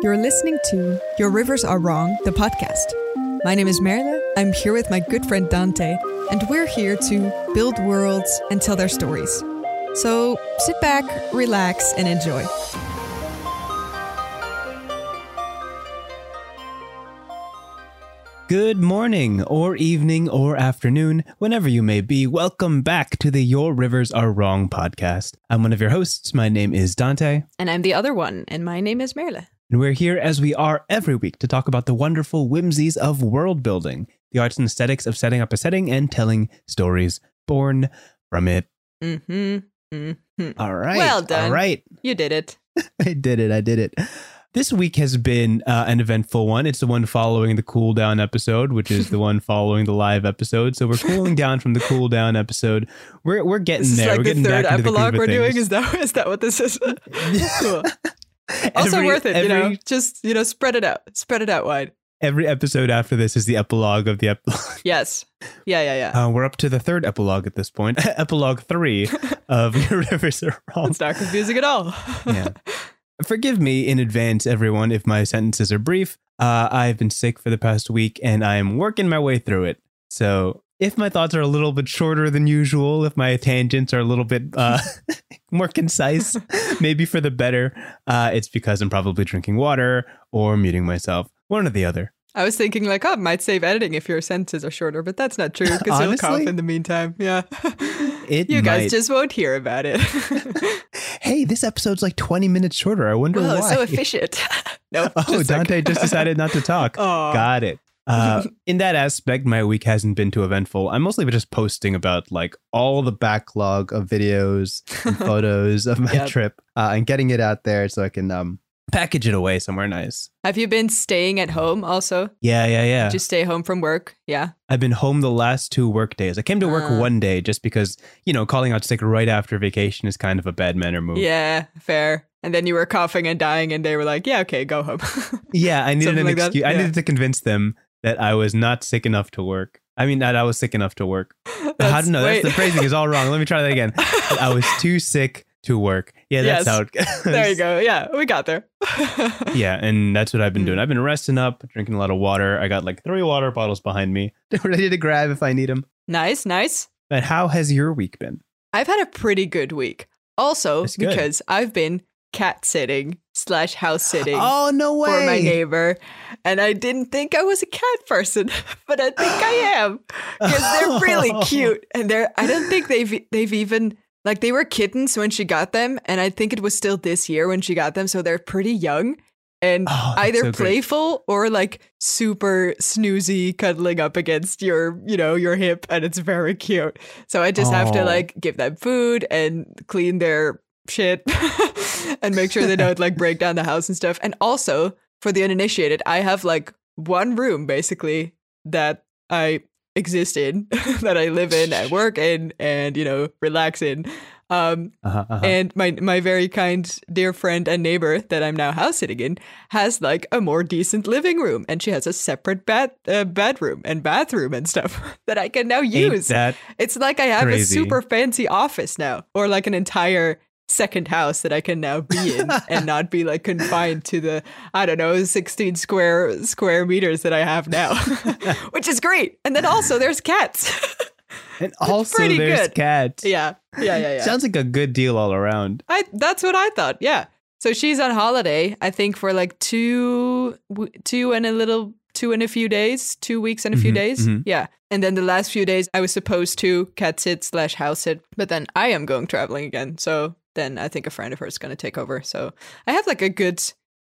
You're listening to Your Rivers Are Wrong, the podcast. My name is Merle. I'm here with my good friend Dante, and we're here to build worlds and tell their stories. So sit back, relax, and enjoy. Good morning, or evening, or afternoon, whenever you may be. Welcome back to the Your Rivers Are Wrong podcast. I'm one of your hosts. My name is Dante, And I'm the other one, and my name is Merle. And we're here as we are every week to talk about the wonderful whimsies of world building, the arts and aesthetics of setting up a setting and telling stories born from it. Mm-hmm. mm-hmm. All right. Well done. All right. You did it. I did it. I did it. This week has been uh, an eventful one. It's the one following the cool down episode, which is the one following the live episode. So we're cooling down from the cool down episode. We're we're getting This is there. like we're the getting third back into the epilogue we're doing. Is that is that what this is? cool. Also Every- worth it, you know. Just you know, spread it out. Spread it out wide. Every episode after this is the epilogue of the epilogue. Yes. Yeah, yeah, yeah. Uh, we're up to the third epilogue at this point. epilogue three of Your Rivers Are Wrong. it's not confusing at all. Yeah. Forgive me in advance, everyone, if my sentences are brief. Uh, I've been sick for the past week and I am working my way through it. So if my thoughts are a little bit shorter than usual, if my tangents are a little bit uh, more concise, maybe for the better, uh, it's because I'm probably drinking water or muting myself. One or the other. I was thinking like, oh, it might save editing if your sentences are shorter, but that's not true because you'll cough in the meantime. Yeah. It you guys might. just won't hear about it. Hey, this episode's like 20 minutes shorter. I wonder oh, why. so efficient. no. Oh, Dante just decided not to talk. Oh. Got it. Uh, in that aspect, my week hasn't been too eventful. I'm mostly just posting about like all the backlog of videos and photos of my Yep. trip uh, and getting it out there so I can um, package it away somewhere nice. Have you been staying at home also? Yeah, yeah, yeah. Just stay home from work? Yeah. I've been home the last two work days. I came to work Ah. one day just because, you know, calling out sick right after vacation is kind of a bad manner move. Yeah, fair. And then you were coughing and dying, and they were like, yeah, okay, go home. Yeah, I needed an like excuse. I needed to convince them that I was not sick enough to work. I mean, that I was sick enough to work. That's- don't know. That's the phrasing is all wrong. Let me try that again. I was too sick to work. Yeah, that's Yes. how it goes. there you go. Yeah, we got there. Yeah, and that's what I've been Mm. doing. I've been resting up, drinking a lot of water. I got like three water bottles behind me, ready to grab if I need them. nice, nice. But how has your week been? I've had a pretty good week. Also, because I've been cat sitting slash house sitting Oh no way! for my neighbor, and I didn't think I was a cat person, but I think I am because they're really cute, and they're. I don't think they've they've even like they were kittens when she got them, and I think it was still this year when she got them, so they're pretty young. And Oh, either so great. playful or like super snoozy cuddling up against your you know your hip and it's very cute so i just have to Oh. like give them food and clean their shit and make sure they don't like break down the house and stuff and also for the uninitiated i have like one room basically that i exist in that i live in and work in and you know relax in um Uh-huh, uh-huh. and my my very kind dear friend and neighbor that I'm now house sitting in has like a more decent living room, and she has a separate bed uh, bedroom and bathroom and stuff that I can now Ain't use. that It's like I have crazy? a super fancy office now, or like an entire second house that I can now be in and not be like confined to the I don't know 16 square square meters that I have now, which is great. And then also there's cats. and also there's good. cats. yeah, yeah, yeah, yeah. Sounds like a good deal all around. I that's what I thought. Yeah. So she's on holiday, I think for like two two and a little two and a few days, two weeks and a few Mhm, days. mhm. Yeah. And then the last few days I was supposed to cat sit slash house sit, but then I am going traveling again. So then I think a friend of hers is gonna take over. So I have like a good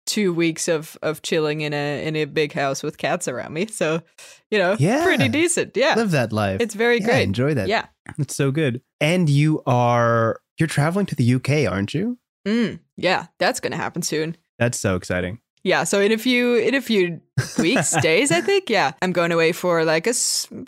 two weeks of of chilling in a in a big house with cats around me. So, you know, Yeah. pretty decent. Yeah. Live that life. It's very yeah, great. Enjoy that. Yeah. It's so good. And you are you're traveling to the UK, aren't you? Mm, yeah, that's gonna happen soon. That's so exciting. Yeah, so in a few in a few weeks, days, I think. Yeah, I'm going away for like a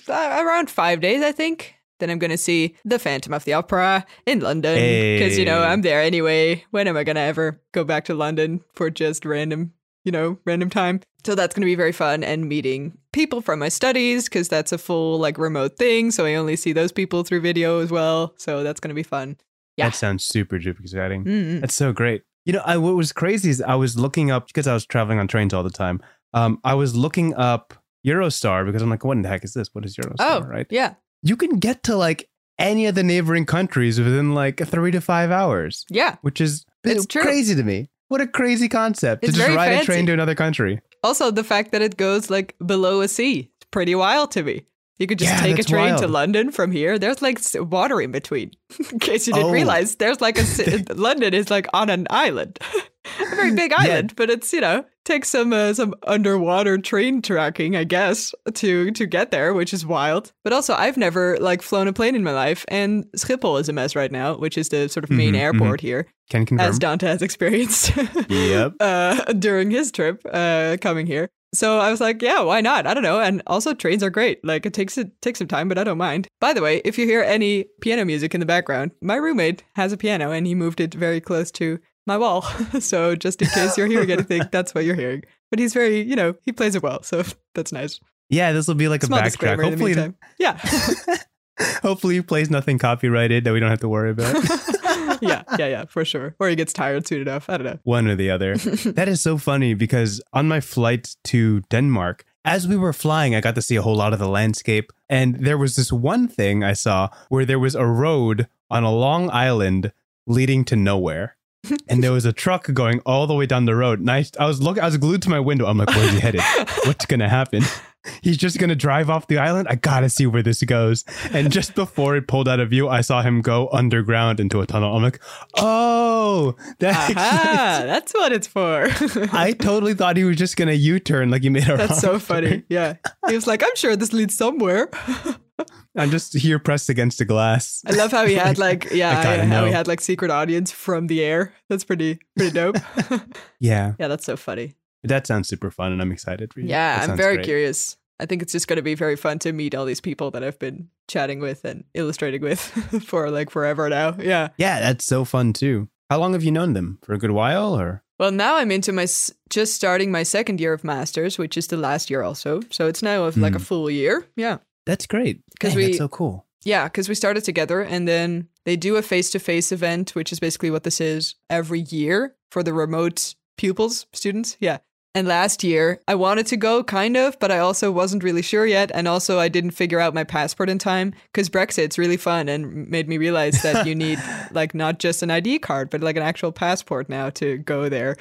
around five days, I think. Then I'm going to see the Phantom of the Opera in London because you know I'm there anyway. When am I going to ever go back to London for just random, you know, random time? So that's going to be very fun and meeting people from my studies because that's a full like remote thing. So I only see those people through video as well. So that's going to be fun. Yeah. That sounds super duper exciting. Mm-mm. That's so great. You know, I, what was crazy is I was looking up because I was traveling on trains all the time. Um, I was looking up Eurostar because I'm like, what in the heck is this? What is Eurostar? Oh, right? Yeah. You can get to like any of the neighboring countries within like three to five hours, Yeah. which is It's true. crazy to me. What a crazy concept It's to just ride a train to another country. Also, the fact that it goes like below a sea, it's pretty wild to me. You could just Yeah, take a train to. London from here. There's like water in between. in case you didn't Oh. realize, there's like a London is like on an island, a very big island, but it's you know takes some uh, some underwater train tracking, I guess, to to get there, which is wild. But also, I've never like flown a plane in my life, and Schiphol is a mess right now, which is the sort of main Mhm, airport here, Can confirm. as Dante has experienced. Yep. uh, during his trip uh, coming here. So I was like, yeah, why not? I don't know. And also trains are great. Like it takes it takes some time, but I don't mind. By the way, if you hear any piano music in the background, my roommate has a piano and he moved it very close to my wall. so just in case you're hearing anything, that's what you're hearing. But he's very, you know, he plays it well, so that's nice. Yeah, this will be like Small a backtrack. disclaimer in Hopefully. Yeah. hopefully, he plays nothing copyrighted that we don't have to worry about. yeah, yeah, yeah, for sure. Or he gets tired soon enough. I don't know. One or the other. that is so funny because on my flight to Denmark, as we were flying, I got to see a whole lot of the landscape. And there was this one thing I saw where there was a road on a long island leading to nowhere. And there was a truck going all the way down the road. And I, I was looking, I was glued to my window. I'm like, where's he headed? What's gonna happen? He's just gonna drive off the island. I gotta see where this goes. And just before it pulled out of view, I saw him go underground into a tunnel. I'm like, oh, that Aha, that's what it's for. I totally thought he was just gonna U-turn like he made a. That's so turn. funny. Yeah. He was like, I'm sure this leads somewhere. I'm just here pressed against the glass. I love how he had like, yeah, I gotta how he had like secret audience from the air. That's pretty, pretty dope. Yeah, yeah, that's so funny. that sounds super fun, and I'm excited for you. Yeah, That I'm very great. curious. I think it's just going to be very fun to meet all these people that I've been chatting with and illustrating with for like forever now. Yeah. Yeah, that's so fun too. How long have you known them? For a good while, or Well, now I'm into my s- just starting my second year of masters, which is the last year also. So it's now of like a Mm. full year. Yeah. That's great. 'Cause Dang, we- that's so cool. Yeah, because we started together and then they do a face to face event, which is basically what this is every year for the remote pupils, students. Yeah. And last year, I wanted to go kind of, but I also wasn't really sure yet. And also, I didn't figure out my passport in time because Brexit's really fun and made me realize that you need like not just an ID card, but like an actual passport now to go there.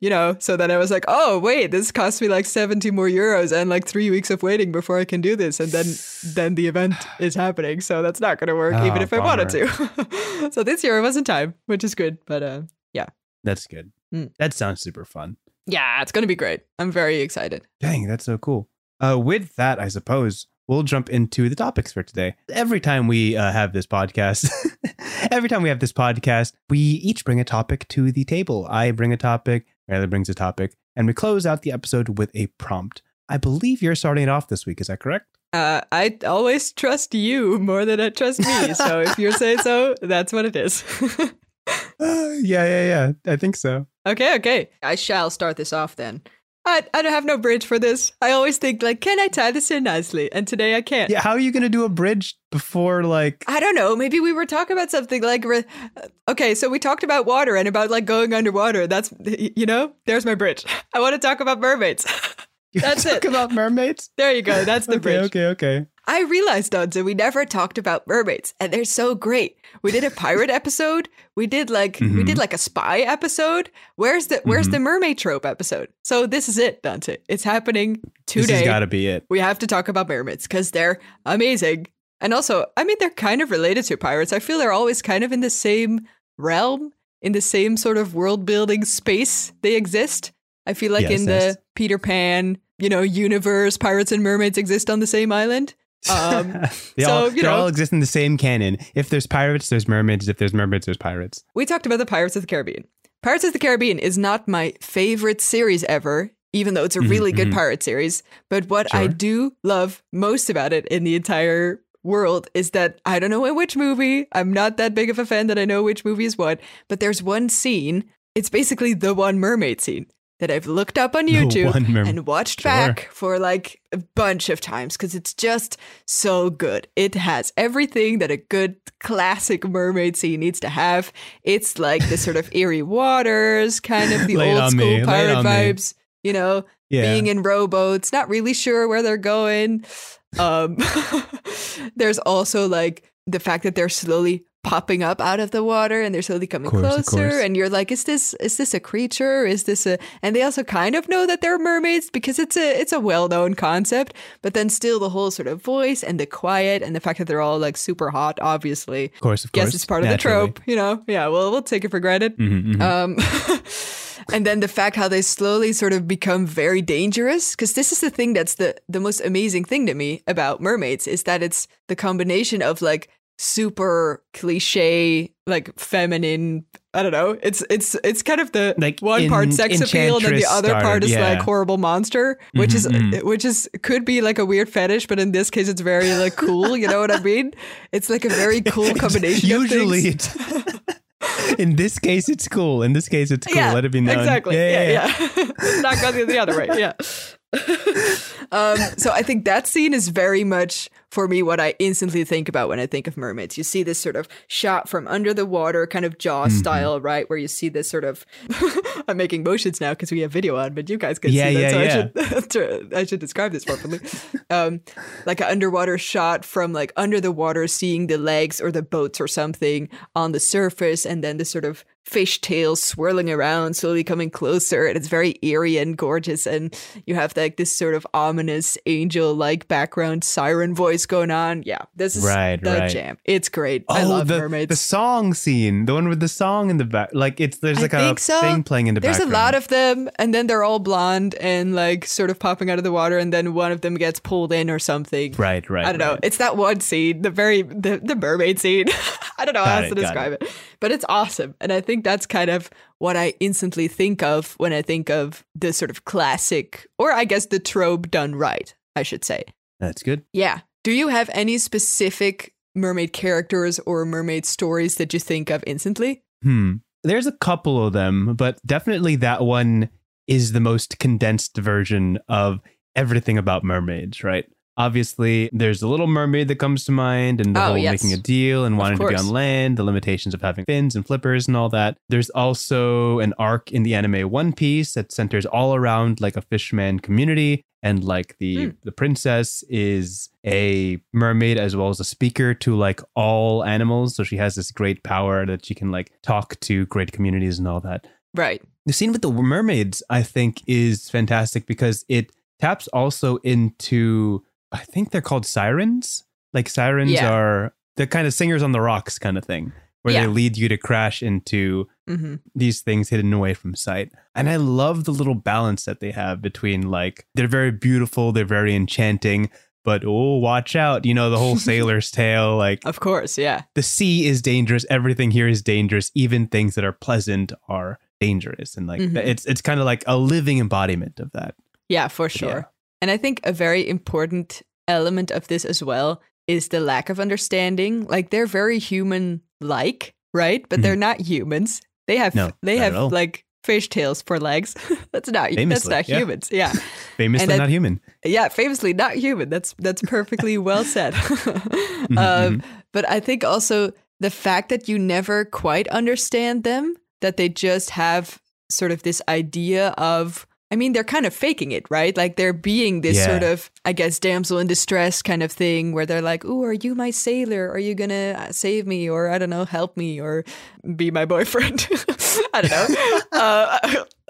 You know, so then I was like, oh, wait, this costs me like 70 more euros and like three weeks of waiting before I can do this. And then then the event is happening. So that's not going to work, even Oh, if I wanted to. so this year it was in time, which is good. But uh, yeah. That's good. Mm. That sounds super fun. yeah, it's going to be great. I'm very excited. Dang, that's so cool. Uh, with that, I suppose we'll jump into the topics for today. Every time we uh, have this podcast, every time we have this podcast, we each bring a topic to the table. I bring a topic, Riley brings a topic, and we close out the episode with a prompt. I believe you're starting it off this week. Is that correct? Uh, I always trust you more than I trust me. so if you say so, that's what it is. Uh, yeah, yeah, yeah. I think so. okay, okay. I shall start this off then. I, I don't have no bridge for this. I always think like, can I tie this in nicely? And today I can't. Yeah, how are you gonna do a bridge before like? I don't know. Maybe we were talking about something like, re- okay, so we talked about water and about like going underwater. That's, you know, there's my bridge. I want to talk about mermaids. That's talk it. about mermaids. there you go. That's the okay, bridge. okay, okay. I realized, Dante, we never talked about mermaids, and they're so great. We did a pirate episode. We did like we Mhm. did like a spy episode. Where's the Where's Mhm. the mermaid trope episode? So this is it, Dante. It's happening This today. has got to be it. we have to talk about mermaids because they're amazing. And also, I mean, they're kind of related to pirates. I feel they're always kind of in the same realm, in the same sort of world building space they exist. I feel like Yes, in yes. the Peter Pan, you know, universe, pirates and mermaids exist on the same island. Um, they so, all, you know- all exist in the same canon. If there's pirates, there's mermaids. If there's mermaids, there's pirates. we talked about the Pirates of the Caribbean. Pirates of the Caribbean is not my favorite series ever, even though it's a Mhm, really good mhm. pirate series. But what I do love most about it in the entire world is that I don't know in which movie, I'm not that big of a fan that I know which movie is what, but there's one scene, it's basically the one mermaid scene. That I've looked up on YouTube merm- and watched Sure. back for like a bunch of times because it's just so good. It has everything that a good classic mermaid scene needs to have. It's like the sort of eerie waters, kind of the old school me, pirate on me. vibes, you know, Yeah. being in rowboats, not really sure where they're going. Um, there's also like the fact that they're slowly popping up out of the water and they're slowly coming Course, closer and you're like is this is this a creature? Is this a and they also kind of know that they're mermaids because it's a it's a well-known concept but then still the whole sort of voice and the quiet and the fact that they're all like super hot obviously of course, of course. guess it's part of the trope you know? Yeah well we'll take it for granted. Mhm, mhm. um, and then the fact how they slowly sort of become very dangerous, because this is the thing that's the the most amazing thing to me about mermaids is that it's the combination of like super cliche, like feminine. I don't know. It's it's it's kind of the Like one part sex appeal, and then the other part is like horrible monster, which is Mhm, mhm. which is could be like a weird fetish, but in this case, it's very like cool. You know what I mean? It's like a very cool combination. of Usually, things. it's in this case, it's cool. In this case, it's cool. Yeah, Let it be known. Exactly. Yeah, yeah. Not going the other way. Yeah. um, so I think that scene is very much for me what I instantly think about when I think of mermaids. You see this sort of shot from under the water, kind of jaw Mm-hmm. style, right? Where you see this sort of I'm making motions now because we have video on, but you guys can Yeah, see that. yeah, so I should I should describe this properly. um, like an underwater shot from like under the water, seeing the legs or the boats or something on the surface, and then the sort of fish tails swirling around, slowly coming closer, and it's very eerie and gorgeous. And you have like this sort of ominous angel-like background siren voice going on. Yeah, this is Right, the right. jam. It's great. I Oh, love the, mermaids. the song scene, the one with the song in the back. Like it's there's like a think so. thing playing in the There's background. There's a lot of them, and then they're all blonde and like sort of popping out of the water, and then one of them gets pulled in or something. right, right. I don't know. It's that one scene, the very the, the mermaid scene. I don't know how else to it, got describe it. But it's awesome, and I think that's kind of what I instantly think of when I think of the sort of classic, or I guess the trope done right. I should say. That's good. Yeah. Do you have any specific mermaid characters or mermaid stories that you think of instantly? Hmm. There's a couple of them, but definitely that one is the most condensed version of everything about mermaids, right? Obviously, there's the little mermaid that comes to mind and the Oh, whole yes. making a deal and wanting to be on land, the limitations of having fins and flippers and all that. There's also an arc in the anime One Piece that centers all around like a fishman community and like the Hmm. the princess is a mermaid as well as a speaker to like all animals so she has this great power that she can like talk to great communities and all that Right. the scene with the mermaids i think is fantastic because it taps also into i think they're called sirens like sirens Yeah. are the kind of singers on the rocks kind of thing where Yeah. they lead you to crash into hmm these things hidden away from sight. And I love the little balance that they have between like they're very beautiful, they're very enchanting, but oh, watch out, you know, the whole sailor's tale. Like Of course. Yeah. the sea is dangerous, everything here is dangerous, even things that are pleasant are dangerous. And like Mhm. it's it's kind of like a living embodiment of that. Yeah, for sure. Yeah. And I think a very important element of this as well is the lack of understanding. Like they're very human like, right? But they're not humans. They have Mm-hmm. No, they have like fish tails for legs. that's not that's Famously, not yeah. humans. Yeah. Famously not human. Yeah, famously not human. That's that's perfectly well said. Mm-hmm, um, but I think also the fact that you never quite understand them, that they just have sort of this idea of. I mean, they're kind of faking it, right? Like they're being this Yeah. sort of, I guess, damsel in distress kind of thing where they're like, oh, are you my sailor? Are you gonna uh, save me, or I don't know, help me, or be my boyfriend?" I don't know. uh,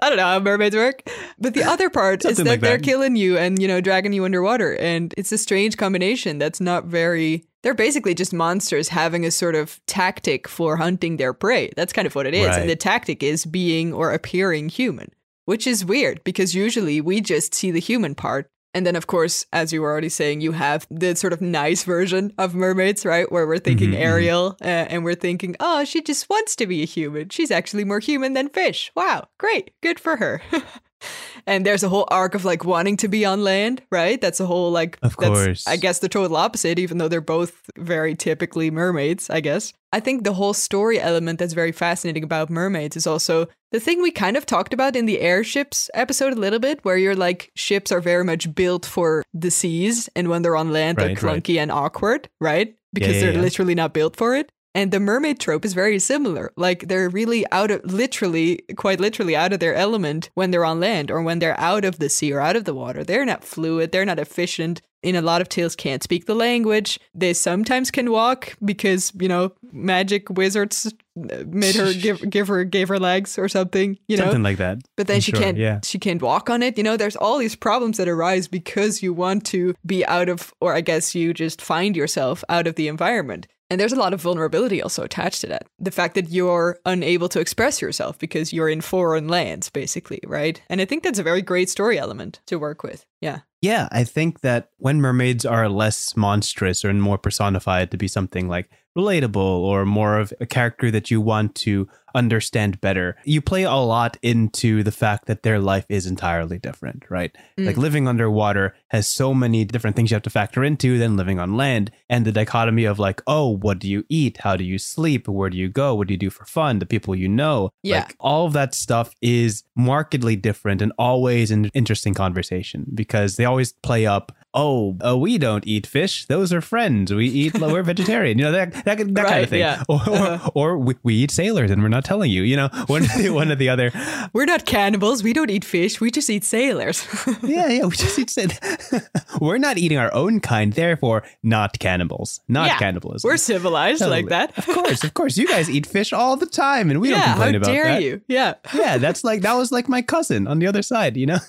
I don't know how mermaids work. But the other part is that like they're killing you and you know dragging you underwater, and it's a strange combination that's not very. They're basically just monsters having a sort of tactic for hunting their prey. That's kind of what it is, Right. and the tactic is being or appearing human, which is weird because usually we just see the human part. And then, of course, as you were already saying, you have the sort of nice version of mermaids, right? Where we're thinking Mhm, mhm. Ariel uh, and we're thinking, oh, she just wants to be a human. She's actually more human than fish. Wow, great. Good for her. and there's a whole arc of like wanting to be on land, right? That's a whole like, Of that's, course. I guess the total opposite, even though they're both very typically mermaids, I guess. I think the whole story element that's very fascinating about mermaids is also the thing we kind of talked about in the airships episode a little bit, where you're like ships are very much built for the seas, and when they're on land, they're Right, right. clunky and awkward, right? Because yeah, they're yeah. literally not built for it. And the mermaid trope is very similar. Like they're really out of literally, quite literally out of their element when they're on land or when they're out of the sea or out of the water. They're not fluid, they're not efficient. In a lot of tales, can't speak the language. They sometimes can walk because you know magic wizards uh, made her give give her gave her legs or something. You know, Something like that. but then I'm she sure, can't yeah. she can't walk on it you know there's all these problems that arise because you want to be out of or i guess you just find yourself out of the environment and there's a lot of vulnerability also attached to that. The fact that you're unable to express yourself because you're in foreign lands basically right? And i think that's a very great story element to work with. Yeah. Yeah, I think that when mermaids are less monstrous or more personified to be something like relatable or more of a character that you want to understand better, you play a lot into the fact that their life is entirely different, right? Mm. Like living underwater has so many different things you have to factor into than living on land. And the dichotomy of like, oh, what do you eat? How do you sleep? Where do you go? What do you do for fun? The people you know. Yeah. Like all of that stuff is markedly different and always an interesting conversation because they always play up oh, uh, we don't eat fish. Those are friends. We eat we're vegetarian. You know that that, that kind of thing. yeah. or, or, Uh-huh. or we, we eat sailors and we're not telling you you know one one or the other. We're not cannibals. We don't eat fish. We just eat sailors. Yeah yeah we just eat sa- we're not eating our own kind therefore not cannibals. Not Yeah, cannibalism. we're civilized like that. Of course of course. You guys eat fish all the time and we don't yeah complain how about dare that. you. Yeah. Yeah that's like that was like my cousin on the other side you know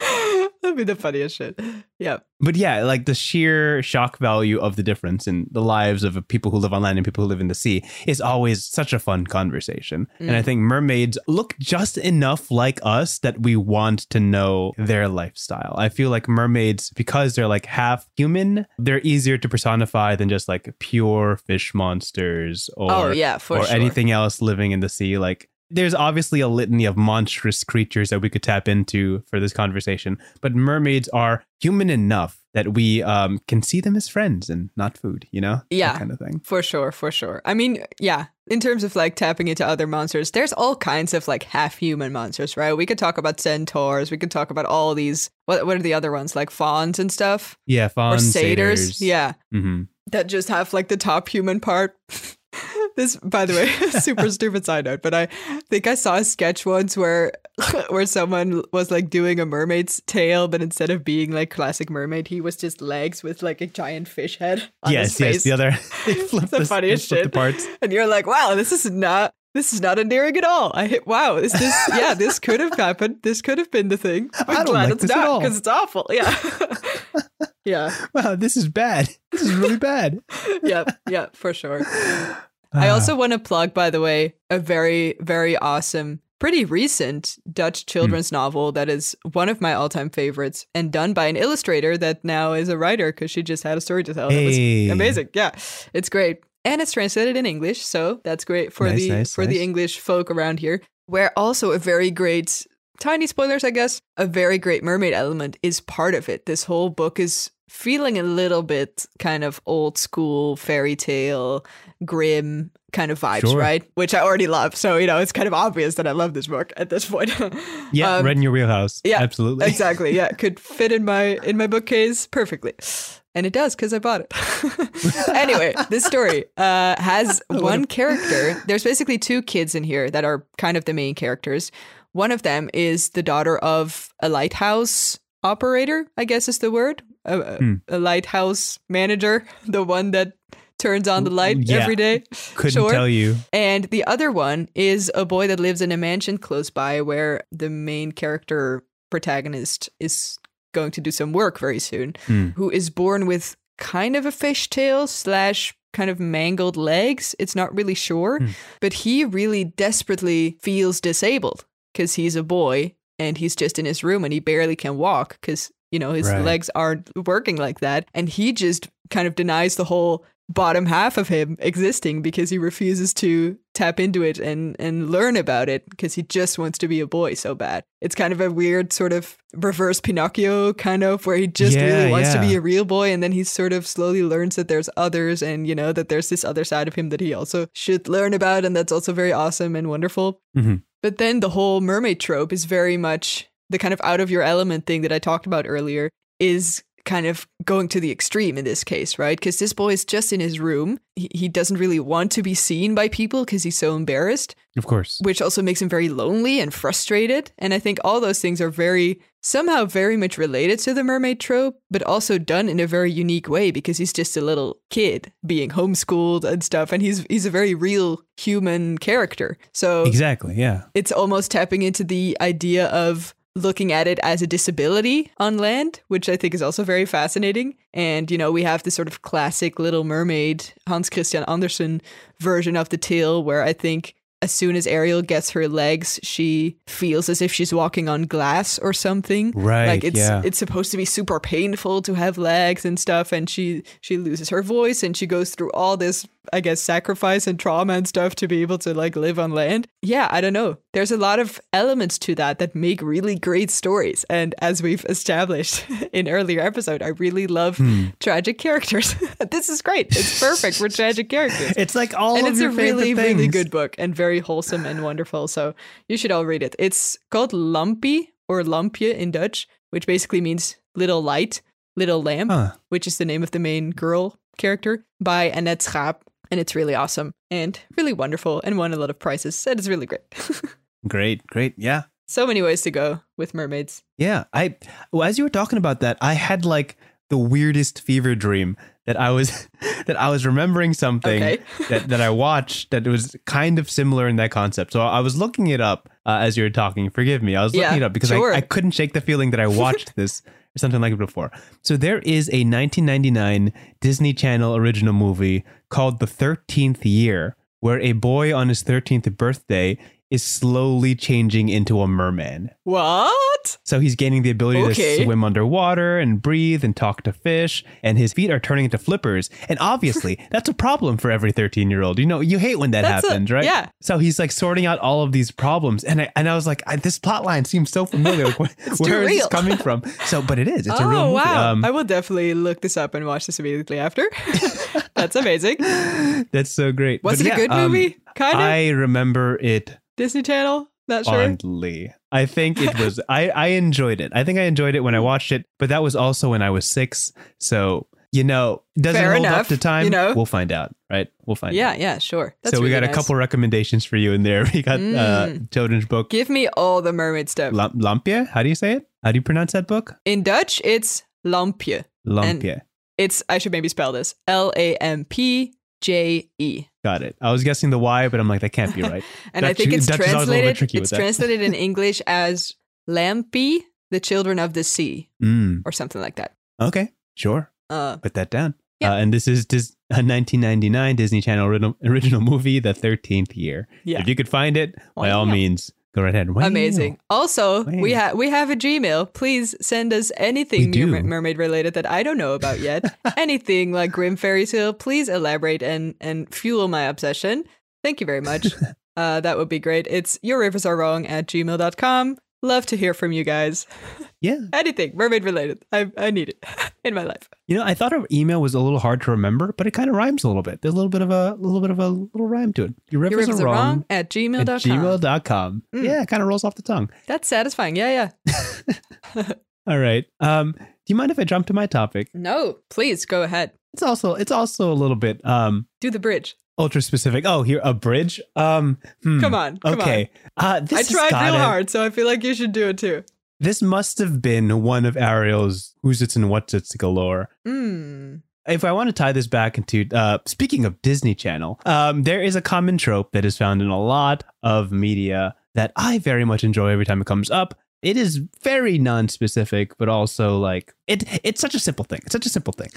that'd be the funniest shit yeah But yeah, like the sheer shock value of the difference in the lives of people who live on land and people who live in the sea is always such a fun conversation. And I mm. think mermaids look just enough like us that we want to know their lifestyle. I feel like mermaids, because they're like half human, they're easier to personify than just like pure fish monsters oh, or, oh yeah or sure anything else living in the sea. Like there's obviously a litany of monstrous creatures that we could tap into for this conversation, but mermaids are human enough that we um, can see them as friends and not food, you know? Yeah. That kind of thing. For sure, for sure. I mean, yeah, in terms of like tapping into other monsters, there's all kinds of like half human monsters, right? We could talk about centaurs, we could talk about all these what what are the other ones? Like fawns and stuff? Yeah, or fawns, satyrs. satyrs. Yeah. hmm That just have like the top human part. this by the way, super stupid side note, but I think I saw a sketch once where where someone was like doing a mermaid's tail, but instead of being like classic mermaid, he was just legs with like a giant fish head. Yes, yes. The other, the funniest shit. the parts. and you're like, wow, this is not this is not endearing at all. I hit wow, this is this yeah, this could have happened. This could have been the thing. I'm I don't glad like it's not because it's awful. Yeah. yeah. Wow, this is bad. This is really bad. Yeah. Yeah, for sure. I Ah. also want to plug, by the way, a very, very awesome, pretty recent Dutch children's novel that is one of my all time favorites and done by an illustrator that now is a writer because she just had a story to tell. That Hey. was amazing. Yeah, it's great. And it's translated in English, so that's great for Nice, the nice, for the. English folk around here. Where also a very great tiny spoilers, I guess, a very great mermaid element is part of it. This whole book is feeling a little bit kind of old school fairy tale, grim kind of vibes, Sure. right? Which I already love. So, you know, it's kind of obvious that I love this book at this point. Yeah, Um, in your wheelhouse. yeah, absolutely. exactly. Yeah, could fit in my in my bookcase perfectly. And it does because I bought it. anyway, this story uh, has one character. There's basically two kids in here that are kind of the main characters. One of them is the daughter of a lighthouse operator, I guess is the word. A, Hmm. a lighthouse manager, the one that turns on the light Yeah. every day. Couldn't Sure. tell you. And the other one is a boy that lives in a mansion close by where the main character protagonist is going to do some work very soon, Hmm. who is born with kind of a fishtail slash kind of mangled legs. It's not really sure, Hmm. but he really desperately feels disabled because he's a boy and he's just in his room and he barely can walk because you know his Right. legs aren't working like that and he just kind of denies the whole bottom half of him existing because he refuses to tap into it and and learn about it because he just wants to be a boy so bad. It's kind of a weird sort of reverse Pinocchio kind of where he just Yeah, really wants to be a real boy and then he sort of slowly learns that there's others and you know that there's this other side of him that he also should learn about and that's also very awesome and wonderful. Mhm. But then the whole mermaid trope is very much the kind of out of your element thing that I talked about earlier is kind of going to the extreme in this case, right? Because this boy is just in his room. He, he doesn't really want to be seen by people because he's so embarrassed, Of course. which also makes him very lonely and frustrated. And I think all those things are very, somehow very much related to the mermaid trope, but also done in a very unique way because he's just a little kid being homeschooled and stuff. And he's, he's a very real human character. So Exactly. Yeah. it's almost tapping into the idea of looking at it as a disability on land, which I think is also very fascinating. And, you know, we have this sort of classic Little Mermaid, Hans Christian Andersen version of the tale where I think as soon as Ariel gets her legs, she feels as if she's walking on glass or something. Right. Like it's yeah. it's supposed to be super painful to have legs and stuff, and she she loses her voice and she goes through all this, I guess, sacrifice and trauma and stuff to be able to like live on land. Yeah, I don't know. There's a lot of elements to that that make really great stories, and as we've established in earlier episode, I really love Hmm. tragic characters. this is great. It's perfect for tragic characters it's like all the things. and it's a really favorite really things. good book and very wholesome and wonderful so you should all read it it's called Lampy or lampje in dutch which basically means little light little lamp Huh. which is the name of the main girl character by Annet Schaap and it's really awesome and really wonderful and won a lot of prizes and it's really great Great. Great. Yeah. so many ways to go with mermaids Yeah, I well, as you were talking about that, I had like the weirdest fever dream that I was that I was remembering something Okay. that that I watched that was kind of similar in that concept. So I was looking it up uh, as you were talking. Forgive me, I was Yeah, looking it up because sure. I, I couldn't shake the feeling that I watched this or something like it before. So there is a 1999 Disney Channel original movie called The Thirteenth Year, where a boy on his 13th birthday is slowly changing into a merman. what So he's gaining the ability Okay. to swim underwater and breathe and talk to fish, and his feet are turning into flippers. And obviously, that's a problem for every 13 year old. You know, you hate when that That's a- happens, right? yeah. So he's like sorting out all of these problems, and I and I was like, I, this plot line seems so familiar. Like, where where is this coming from? So, but it is. It's oh a real movie. wow Um, i will definitely look this up and watch this immediately after that's amazing that's so great. was But it yeah, a good um, movie kind of I remember it disney channel not sure fondly. I think it was. I I enjoyed it. I think I enjoyed it when I watched it, but that was also when I was six. So you know, does Fair it hold enough, up to time? you know? we'll find out. Right? We'll find Yeah, out. yeah, yeah, sure. That's so we really got a couple recommendations for you in there. We got uh, Mm. children's book Give me all the mermaid stuff. Lampje. How do you say it? How do you pronounce that book? In Dutch, it's lampje. Lampje. It's I should maybe spell this L A M P J E. Got it. I was guessing the Y, but I'm like that can't be right. And I think it's Dutch is always a little bit translated. It's translated in English as Lampy, the children of the sea, Mm, or something like that. okay, sure. Uh, Put that down. Yeah. Uh, and this is Dis- a 1999 Disney Channel original, original movie, The 13th Year. yeah, If you could find it, by all Wow. means, go right ahead. Wow. amazing. Also, we have we have a Gmail. Please send us anything mer- mermaid related that I don't know about yet. anything like Grimm Fairy Tale. Please elaborate and and fuel my obsession. Thank you very much. uh, that would be great. It's your rivers are wrong at gmail.com. Love to hear from you guys. Yeah. Anything mermaid related. I I need it in my life. You know, I thought our email was a little hard to remember, but it kind of rhymes a little bit. There's a little bit of a little bit of a little rhyme to it. Your rivers, Your rivers are, wrong. wrong at At gmail.com. gmail.com. Mm. Yeah, it kind of rolls off the tongue. That's satisfying. Yeah, yeah. All right. Um, do you mind if I jump to my topic? No, please go ahead. It's also it's also a little bit um Do the bridge. Ultra specific. Oh, here a bridge. Um, hmm. Come on. Come okay. Uh, on. this I tried real hard, so I feel like you should do it too. This must have been one of Ariel's whosits and whatsits galore. Mm. if I want to tie this back into uh, speaking of Disney Channel, um, there is a common trope that is found in a lot of media that I very much enjoy every time it comes up. It is very non-specific, but also like it. It's such a simple thing. It's such a simple thing,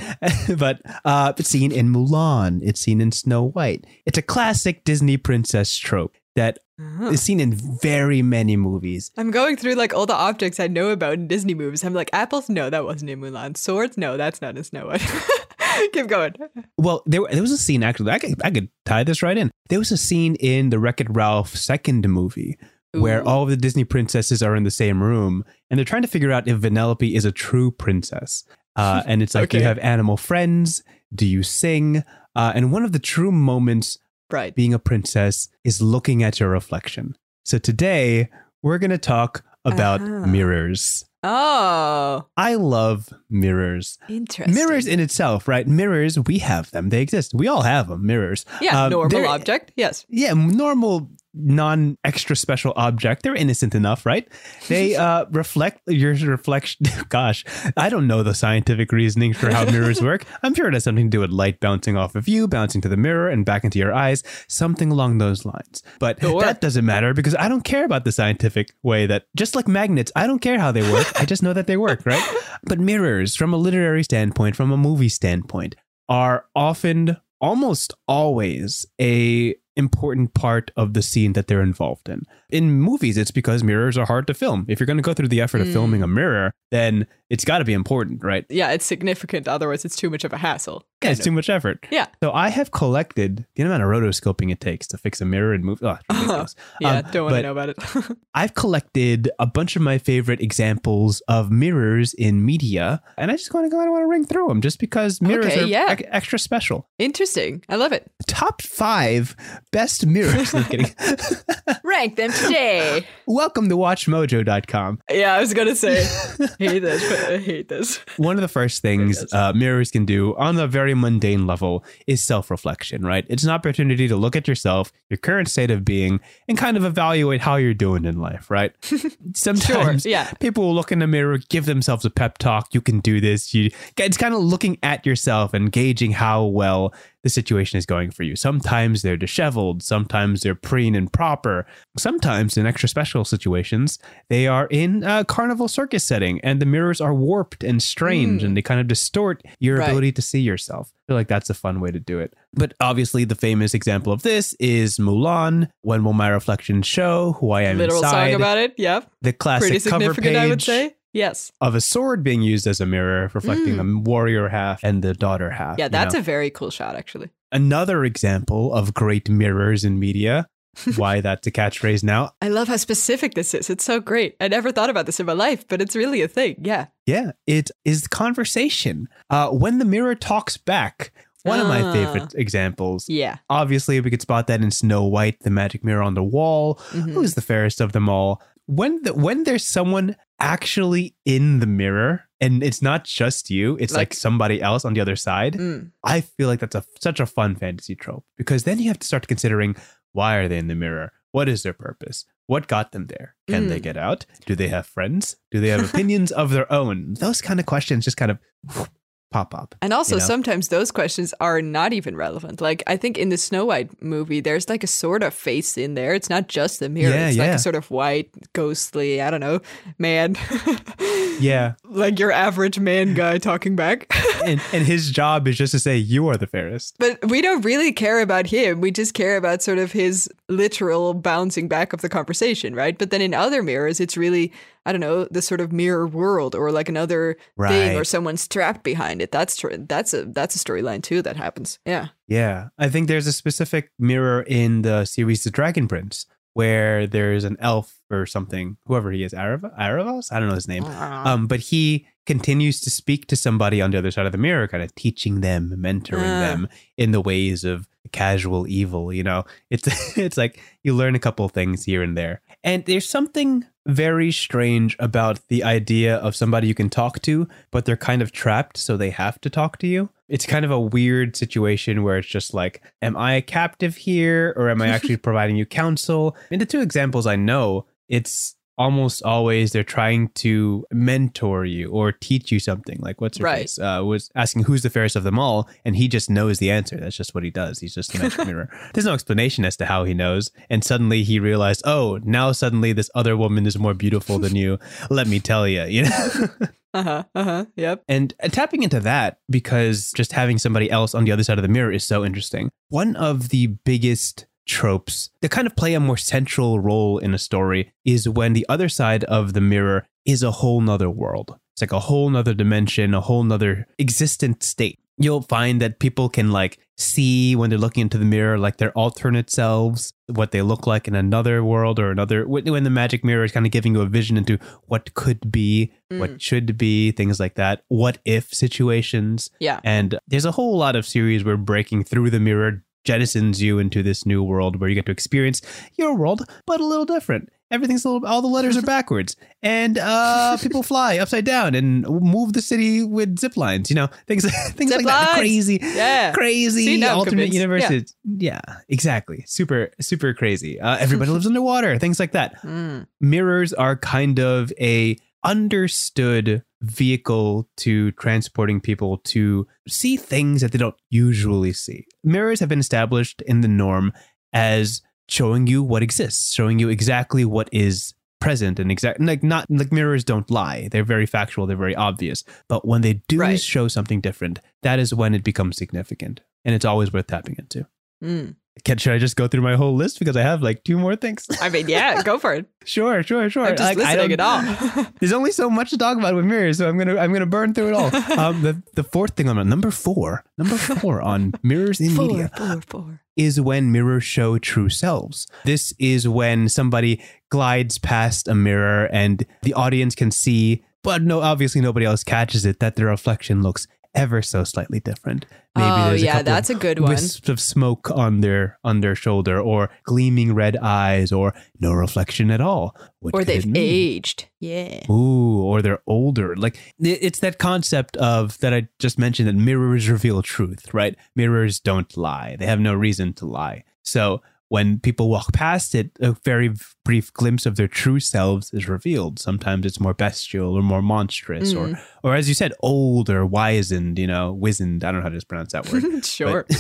but uh, it's seen in Mulan. It's seen in Snow White. It's a classic Disney princess trope that Uh-huh. is seen in very many movies. I'm going through like all the objects I know about in Disney movies. I'm like, apples? No, that wasn't in Mulan. Swords? No, that's not in Snow White. Keep going. Well, there, there was a scene actually. I could, I could tie this right in. There was a scene in the Wreck It Ralph second movie where Ooh. all of the Disney princesses are in the same room and they're trying to figure out if Vanellope is a true princess. Uh, and it's like, do you have animal friends? Do you sing? Uh, and one of the true moments Right. being a princess is looking at your reflection. So today we're going to talk about Uh-huh. mirrors. Oh, I love mirrors. interesting. Mirrors in itself, right? Mirrors, we have them. They exist. We all have them. Mirrors. Yeah, Um, normal object. Yes. Yeah, normal, non extra special object. They're innocent enough, right? They uh, reflect your reflection. Gosh, I don't know the scientific reasoning for how mirrors work. I'm sure it has something to do with light bouncing off of you, bouncing to the mirror, and back into your eyes, something along those lines. But Sure. that doesn't matter because I don't care about the scientific way that, just like magnets, I don't care how they work. I just know that they work, right? But mirrors, from a literary standpoint, from a movie standpoint, are often almost always a important part of the scene that they're involved in. In movies, it's because mirrors are hard to film. If you're going to go through the effort of Mm. filming a mirror, then it's got to be important, right? Yeah, it's significant. Otherwise, it's too much of a hassle. Yeah, it's Kind too much effort. Yeah. So I have collected the amount of rotoscoping it takes to fix a mirror and move. Oh. Yeah, Um, don't want to know about it. I've collected a bunch of my favorite examples of mirrors in media, and I just want to go. I want to ring through them just because mirrors Okay, are yeah. ex- extra special. Interesting. I love it. Top five best mirrors. Rank them today. Welcome to WatchMojo.com. yeah, I was gonna say hate this, but I hate this. One of the first things uh, mirrors can do on a very mundane level is self reflection, right? It's an opportunity to look at yourself, your current state of being, and kind of evaluate how you're doing in life, right? Sometimes yeah. people will look in the mirror, give themselves a pep talk. You can do this. You, it's kind of looking at yourself and gauging how well the situation is going for you. Sometimes they're disheveled. Sometimes they're preen and proper. Sometimes, in extra special situations, they are in a carnival circus setting and the mirrors are warped and strange Mm. and they kind of distort your Right. ability to see yourself. I feel like that's a fun way to do it. But obviously, the famous example of this is Mulan. When will my reflections show who I am Literal inside? song about it. Yep. the classic Pretty cover significant, page I would say. Yes. of a sword being used as a mirror, reflecting the warrior half and the daughter half. Mm. Yeah, you that's know? a very cool shot, actually. another example of great mirrors in media. Why that's a catchphrase now? I love how specific this is. It's so great. I never thought about this in my life, but it's really a thing. Yeah. Yeah, it is conversation. Uh, when the mirror talks back. One of my Ah. favorite examples. Yeah. Obviously, we could spot that in Snow White, the magic mirror on the wall. Mhm. Who's the fairest of them all? When the, when there's someone actually in the mirror and it's not just you, it's like, Like- somebody else on the other side. Mm. I feel like that's a such a fun fantasy trope because then you have to start considering why are they in the mirror? What is their purpose? What got them there? Can they Mm. get out? Do they have friends? Do they have opinions of their own? Those kind of questions just kind of pop up. And also, You know? sometimes those questions are not even relevant. Like, I think in the Snow White movie, there's like a sort of face in there. It's not just the mirror, Yeah, it's like yeah. a sort of white, ghostly, I don't know, man. Yeah. like your average man guy talking back. and, and his job is just to say you are the fairest. But we don't really care about him. We just care about sort of his literal bouncing back of the conversation, right? But then in other mirrors, it's really, I don't know, the sort of mirror world or like another thing or someone's trapped behind it. That's true. That's a that's a storyline too that happens. Yeah. Yeah. I think there's a specific mirror in the series The Dragon Prince where there's an elf or something, whoever he is, Arav- Aaravos? I don't know his name. Um, but he continues to speak to somebody on the other side of the mirror, kind of teaching them, mentoring Ah. them in the ways of casual evil. You know, it's it's like you learn a couple things here and there, and there's something very strange about the idea of somebody you can talk to, but they're kind of trapped, so they have to talk to you. It's kind of a weird situation where it's just like, am I a captive here, or am I actually providing you counsel? In the two examples I know, it's almost always they're trying to mentor you or teach you something. Like what's her Right. face? Uh, was asking who's the fairest of them all, and he just knows the answer. That's just what he does. He's just a magic mirror. There's no explanation as to how he knows. And suddenly he realized, oh, now suddenly this other woman is more beautiful than you. Let me tell you, you know. Uh huh. Uh huh. Yep. And uh, tapping into that, because just having somebody else on the other side of the mirror is so interesting. One of the biggest tropes that kind of play a more central role in a story is when the other side of the mirror is a whole nother world. It's like a whole nother dimension, a whole nother existent state. You'll find that people can like see when they're looking into the mirror, like their alternate selves, what they look like in another world or another. When the magic mirror is kind of giving you a vision into what could be, what Mm. should be, things like that. What if situations. Yeah. And there's a whole lot of series where breaking through the mirror jettisons you into this new world where you get to experience your world, but a little different. Everything's a little, all the letters are backwards, and uh, people fly upside down and move the city with zip lines. You know, things, things Zip like that. Crazy, Yeah. crazy See, alternate convinced. universes. Yeah. exactly. Super, super crazy. Uh, everybody lives underwater. Things like that. Mm. Mirrors are kind of a understood vehicle to transporting people to see things that they don't usually see. Mirrors have been established in the norm as showing you what exists, showing you exactly what is present and exact like not like mirrors don't lie. They're very factual, they're very obvious. But when they do Right. show something different, that is when it becomes significant. And it's always worth tapping into. Mm. Can, should I just go through my whole list because I have like two more things? I mean, yeah, go for it. sure, sure, sure. I'm just Like, listening at all. There's only so much to talk about with mirrors, so I'm gonna I'm gonna burn through it all. um, the the fourth thing on number four, number four on mirrors in four, media four, four. is when mirrors show true selves. This is when somebody glides past a mirror and the audience can see, but no, obviously nobody else catches it that their reflection looks ever so slightly different. Maybe oh, there's yeah, couple that's a good one. wisps of smoke on their on their shoulder, or gleaming red eyes, or no reflection at all. What Or they've aged. Yeah. Ooh, or they're older. Like it's that concept of that I just mentioned that mirrors reveal truth, right? Mirrors don't lie. They have no reason to lie. So when people walk past it, a very brief glimpse of their true selves is revealed. Sometimes it's more bestial or more monstrous, or Mm. or as you said, old or wizened, you know, wizened. I don't know how to pronounce that word. sure.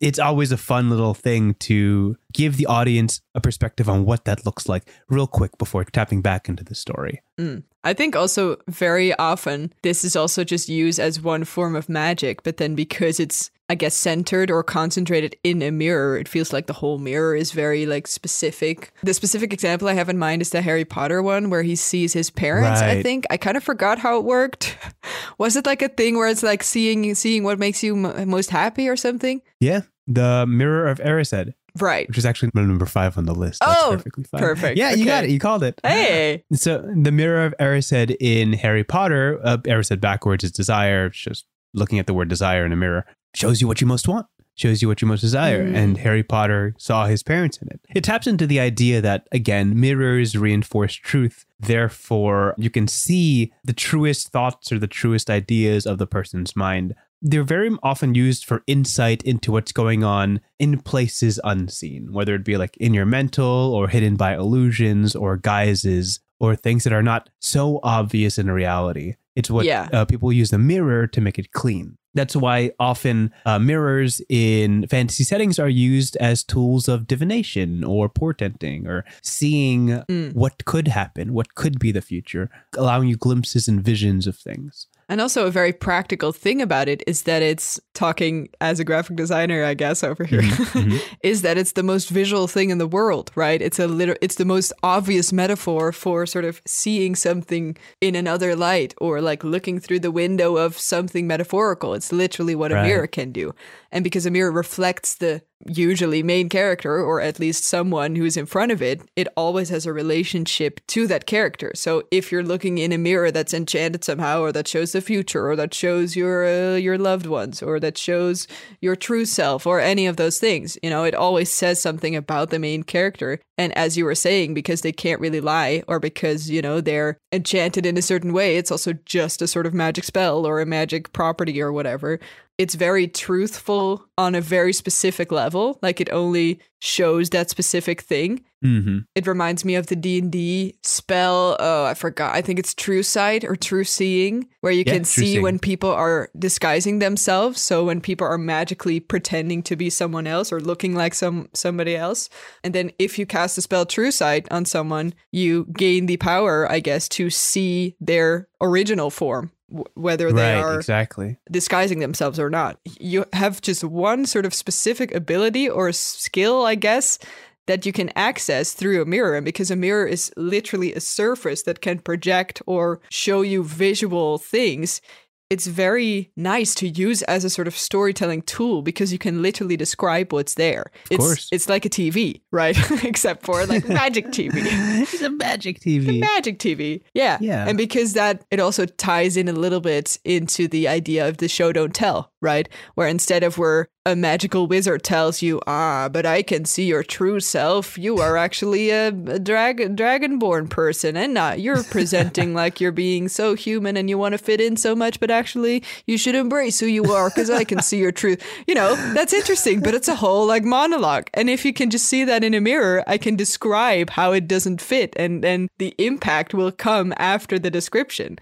It's always a fun little thing to give the audience a perspective on what that looks like real quick before tapping back into the story. Mm. I think also very often this is also just used as one form of magic, but then because it's, I guess, centered or concentrated in a mirror, it feels like the whole mirror is very like specific. The specific example I have in mind is the Harry Potter one where he sees his parents. I think I kind of forgot how it worked. Was it like a thing where it's like seeing seeing what makes you m- most happy or something? Yeah, the Mirror of Erised, Right. which is actually number five on the list. That's Oh, perfectly fine. perfect. Yeah, you got it. You called it. Hey. So the Mirror of Erised in Harry Potter, uh, Erised backwards is desire. It's just looking at the word desire in a mirror shows you what you most want. Shows you what you most desire. Mm. And Harry Potter saw his parents in it. It taps into the idea that, again, mirrors reinforce truth. Therefore, you can see the truest thoughts or the truest ideas of the person's mind. They're very often used for insight into what's going on in places unseen, whether it be like in your mental or hidden by illusions or guises or things that are not so obvious in reality. It's what Yeah. uh, people use the mirror to make it clean. That's why often uh, mirrors in fantasy settings are used as tools of divination or portenting or seeing Mm. what could happen, what could be the future, allowing you glimpses and visions of things. And also, a very practical thing about it is that it's talking as a graphic designer, I guess, over here, mhm. is that it's the most visual thing in the world, right? It's a liter- it's the most obvious metaphor for sort of seeing something in another light or like looking through the window of something metaphorical. It's literally what a Right. mirror can do. And because a mirror reflects the usually main character or at least someone who's in front of it, it always has a relationship to that character. So if you're looking in a mirror that's enchanted somehow or that shows the future or that shows your uh, your loved ones or that shows your true self or any of those things, you know, it always says something about the main character. And as you were saying because they can't really lie or because, you know, they're enchanted in a certain way, it's also just a sort of magic spell or a magic property or whatever it's very truthful on a very specific level like it only shows that specific thing. Hmm it reminds me of the d&d spell oh i forgot i think it's true sight or true seeing where you Yeah, can see seeing. when people are disguising themselves so when people are magically pretending to be someone else or looking like some somebody else. And then if you cast the spell true sight on someone you gain the power i guess to see their original form whether they Right, are exactly. disguising themselves or not. You have just one sort of specific ability or skill, I guess, that you can access through a mirror. And because a mirror is literally a surface that can project or show you visual things, it's very nice to use as a sort of storytelling tool because you can literally describe what's there. Of it's course. it's like a TV, right? Except for like magic TV. it's a magic TV. It's a Magic TV. Yeah. Yeah. And because that it also ties in a little bit into the idea of the show don't tell, right? Where instead of where a magical wizard tells you, ah, but I can see your true self, you are actually a, a drag dragonborn person and not you're presenting like you're being so human and you want to fit in so much, but actually you should embrace who you are because I can see your truth. You know, that's interesting, but it's a whole like monologue. And if you can just see that in a mirror, I can describe how it doesn't fit and then the impact will come after the description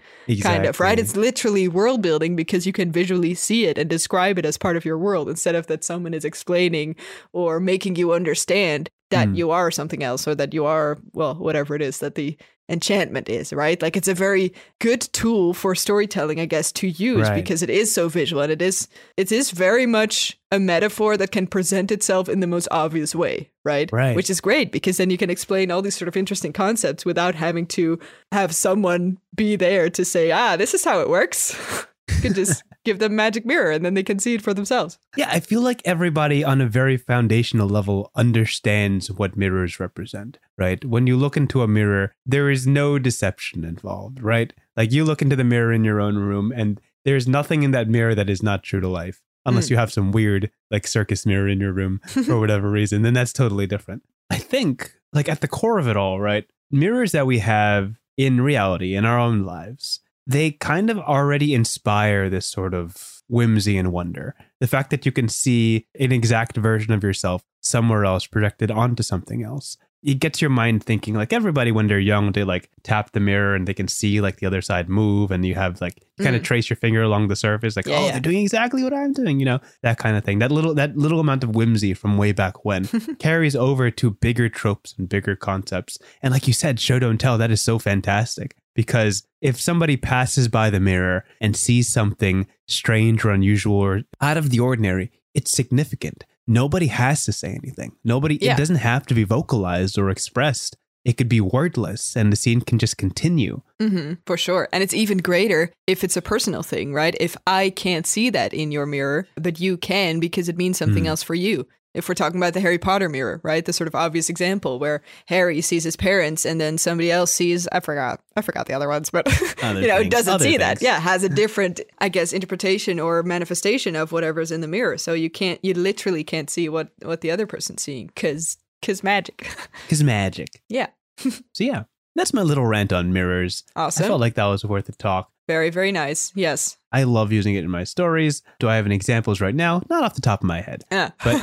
kind of right it's literally world building because you can visually see it and describe it as part of your world instead of that someone is explaining or making you understand that Hmm. you are something else or that you are well whatever it is that the enchantment is right like it's a very good tool for storytelling i guess to use Right. because it is so visual and it is it is very much a metaphor that can present itself in the most obvious way right Right. which is great because then you can explain all these sort of interesting concepts without having to have someone be there to say, ah, this is how it works. you can just give them magic mirror and then they can see it for themselves. Yeah, I feel like everybody on a very foundational level understands what mirrors represent, right? When you look into a mirror, there is no deception involved, right? Like you look into the mirror in your own room and there's nothing in that mirror that is not true to life. Unless Mm. you have some weird like circus mirror in your room for whatever reason, then that's totally different. I think like at the core of it all, right? Mirrors that we have in reality in our own lives, they kind of already inspire this sort of whimsy and wonder. The fact that you can see an exact version of yourself somewhere else projected onto something else. It gets your mind thinking like everybody when they're young, they like tap the mirror and they can see like the other side move and you have like you kind of Mm. trace your finger along the surface, like, Yeah, oh, yeah. they're doing exactly what I'm doing, you know, that kind of thing. That little that little amount of whimsy from way back when carries over to bigger tropes and bigger concepts. And like you said, show don't tell, that is so fantastic. Because if somebody passes by the mirror and sees something strange or unusual or out of the ordinary, it's significant. Nobody has to say anything. Nobody, Yeah. it doesn't have to be vocalized or expressed. It could be wordless and the scene can just continue. Mm-hmm, for sure. And it's even greater if it's a personal thing, right? If I can't see that in your mirror, but you can because it means something Mm. else for you. If we're talking about the Harry Potter mirror, right? The sort of obvious example where Harry sees his parents and then somebody else sees, I forgot, I forgot the other ones, but Other you know, things, doesn't other see that. Yeah, has a different, I guess, interpretation or manifestation of whatever's in the mirror. So you can't, you literally can't see what what the other person's seeing because because magic. Because magic. yeah, So, yeah, that's my little rant on mirrors. awesome. I felt like that was worth a talk. very very nice. Yes. I love using it in my stories. Do I have any examples right now? Not off the top of my head. Yeah. But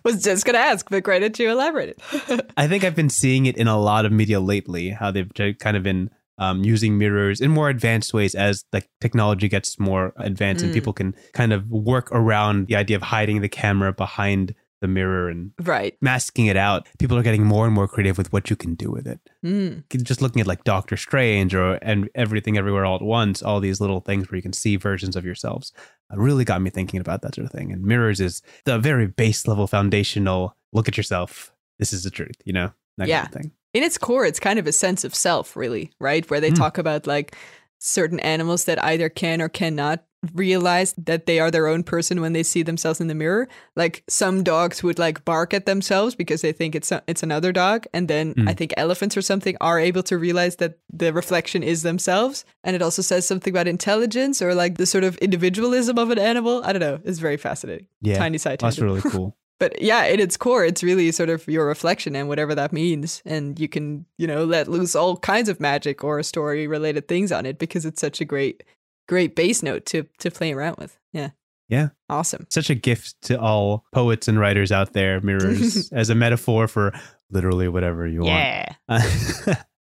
was just gonna ask, but great that you elaborated. I think I've been seeing it in a lot of media lately, how they've kind of been um, using mirrors in more advanced ways as like technology gets more advanced and Mm. people can kind of work around the idea of hiding the camera behind the mirror and right. masking it out. People are getting more and more creative with what you can do with it. Mm. Just looking at like Doctor Strange or and everything everywhere all at once, all these little things where you can see versions of yourselves, uh, really got me thinking about that sort of thing. And mirrors is the very base level foundational look at yourself. This is the truth, you know, that Yeah. kind of thing. In its core, it's kind of a sense of self, really, right? Where they Mm. talk about like certain animals that either can or cannot realize that they are their own person when they see themselves in the mirror. Like some dogs would like bark at themselves because they think it's a, it's another dog, and then Mm. I think elephants or something are able to realize that the reflection is themselves. And it also says something about intelligence or like the sort of individualism of an animal. I don't know. It's very fascinating. Yeah. Tiny side That's really cool. but yeah, at its core, it's really sort of your reflection and whatever that means. And you can, you know, let loose all kinds of magic or story related things on it because it's such a great, great bass note to to play around with. Yeah. Yeah. Awesome. Such a gift to all poets and writers out there, mirrors as a metaphor for literally whatever you Yeah. want.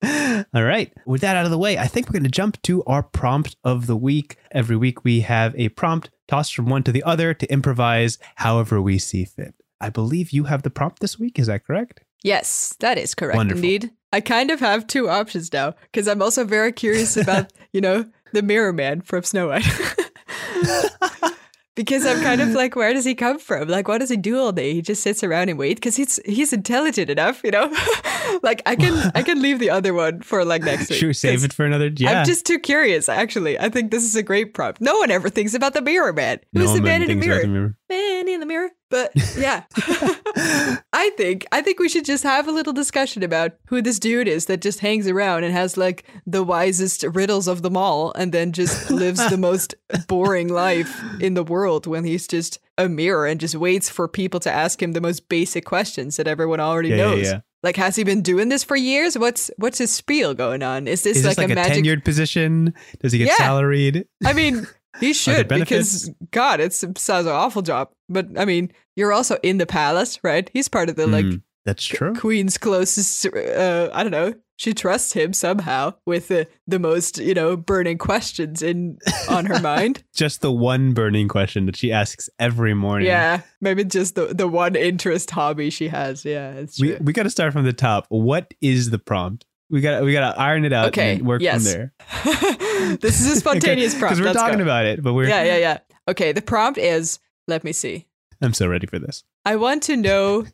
all right. With that out of the way, I think we're going to jump to our prompt of the week. Every week we have a prompt tossed from one to the other to improvise however we see fit. I believe you have the prompt this week. Is that correct? Yes, that is correct Wonderful. indeed. I kind of have two options now because I'm also very curious about, you know, the Mirror Man from Snow White. because I'm kind of like, where does he come from? Like, what does he do all day? He just sits around and wait because he's he's intelligent enough, you know. like, I can I can leave the other one for like next week. Sure, save it for another. Yeah. I'm just too curious. Actually, I think this is a great prompt. No one ever thinks about the mirror man. Who's No the man in the thinks about mirror? Man in the mirror. But yeah, I think I think we should just have a little discussion about who this dude is that just hangs around and has like the wisest riddles of them all, and then just lives the most boring life in the world when he's just a mirror and just waits for people to ask him the most basic questions that everyone already Yeah, yeah, knows. yeah. Like, has he been doing this for years? What's what's his spiel going on? Is this Is like, this like a a, magic? tenured position? Does he get Yeah. salaried? I mean, he should because God, it sounds an awful job. But I mean, you're also in the palace, right? He's part of the like Mm, that's true. queen's closest. Uh, I don't know. She trusts him somehow with the the most you know burning questions in on her mind. Just the one burning question that she asks every morning. Yeah, maybe just the the one interest hobby she has. Yeah, it's We true. we got to start from the top. What is the prompt? We got we got to iron it out Okay, and work yes. from there. this is a spontaneous prompt. Because we're Let's talking go. about it, but we're Yeah, yeah, yeah. Okay, the prompt is. Let me see. I'm so ready for this. I want to know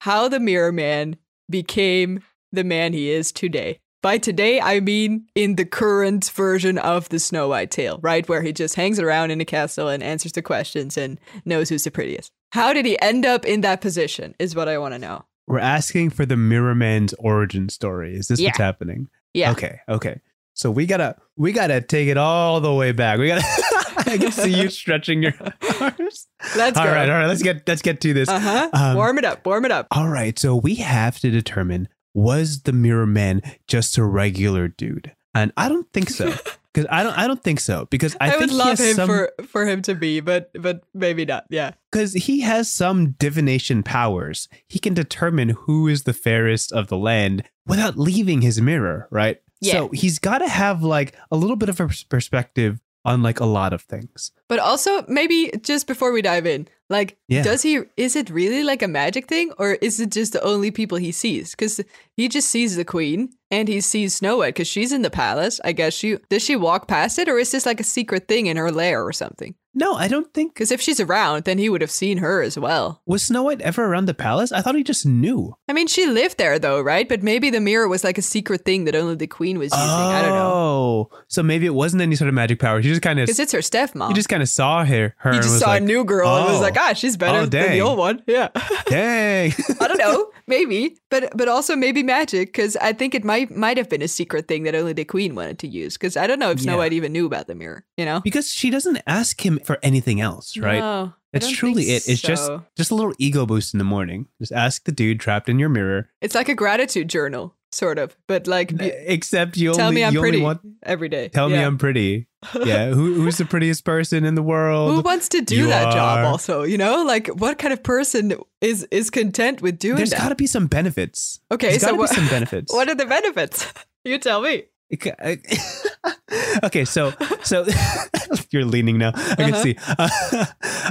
how the Mirror Man became the man he is today. By today, I mean in the current version of the Snow White tale, right? Where he just hangs around in a castle and answers the questions and knows who's the prettiest. How did he end up in that position, is what I want to know. We're asking for the Mirror Man's origin story. Is this Yeah. what's happening? Yeah. Okay. Okay. So we gotta we gotta take it all the way back. We gotta. I can see you stretching your arms. Let's All go. right. All right. Let's get let's get to this. Uh huh. Um, warm it up. Warm it up. All right, so we have to determine was the Mirror Man just a regular dude? And I don't think so. Because I don't I don't think so. Because I, I, think would love him some for, for him to be, but but maybe not. Yeah. because he has some divination powers. He can determine who is the fairest of the land without leaving his mirror, right? Yeah. So he's got to have like a little bit of a perspective on like a lot of things. But also, maybe just before we dive in, like, Yeah. does he, is it really like a magic thing or is it just the only people he sees? Because he just sees the queen and he sees Snow White because she's in the palace. I guess she, does she walk past it or is this like a secret thing in her lair or something? No, I don't think Because if she's around, then he would have seen her as well. was Snow White ever around the palace? I thought he just knew. I mean, she lived there though, right? But maybe the mirror was like a secret thing that only the queen was using. I don't know. Oh, so maybe it wasn't any sort of magic power. He just kind of Because it's her stepmom. he just kind of saw her. Her he just saw like, a new girl and was "Oh, like, ah, she's better oh, than the old one. Yeah. Dang. I don't know, maybe, but but also maybe magic because I think it might might have been a secret thing that only the queen wanted to use because I don't know if Snow Yeah. White even knew about the mirror. You know, because she doesn't ask him for anything else, right? No, truly it. It's just so. just a little ego boost in the morning. Just ask the dude trapped in your mirror. it's like a gratitude journal, sort of, but like be- Except you tell only me I'm pretty want every day. tell me I'm pretty. Yeah, who, who's the prettiest person in the world? Who wants to do You that job? Also, you know, like what kind of person is is content with doing There's got to be some benefits. okay, There's so what? be some benefits. What are the benefits? you tell me. okay, so so you're leaning now. I can Uh-huh. see.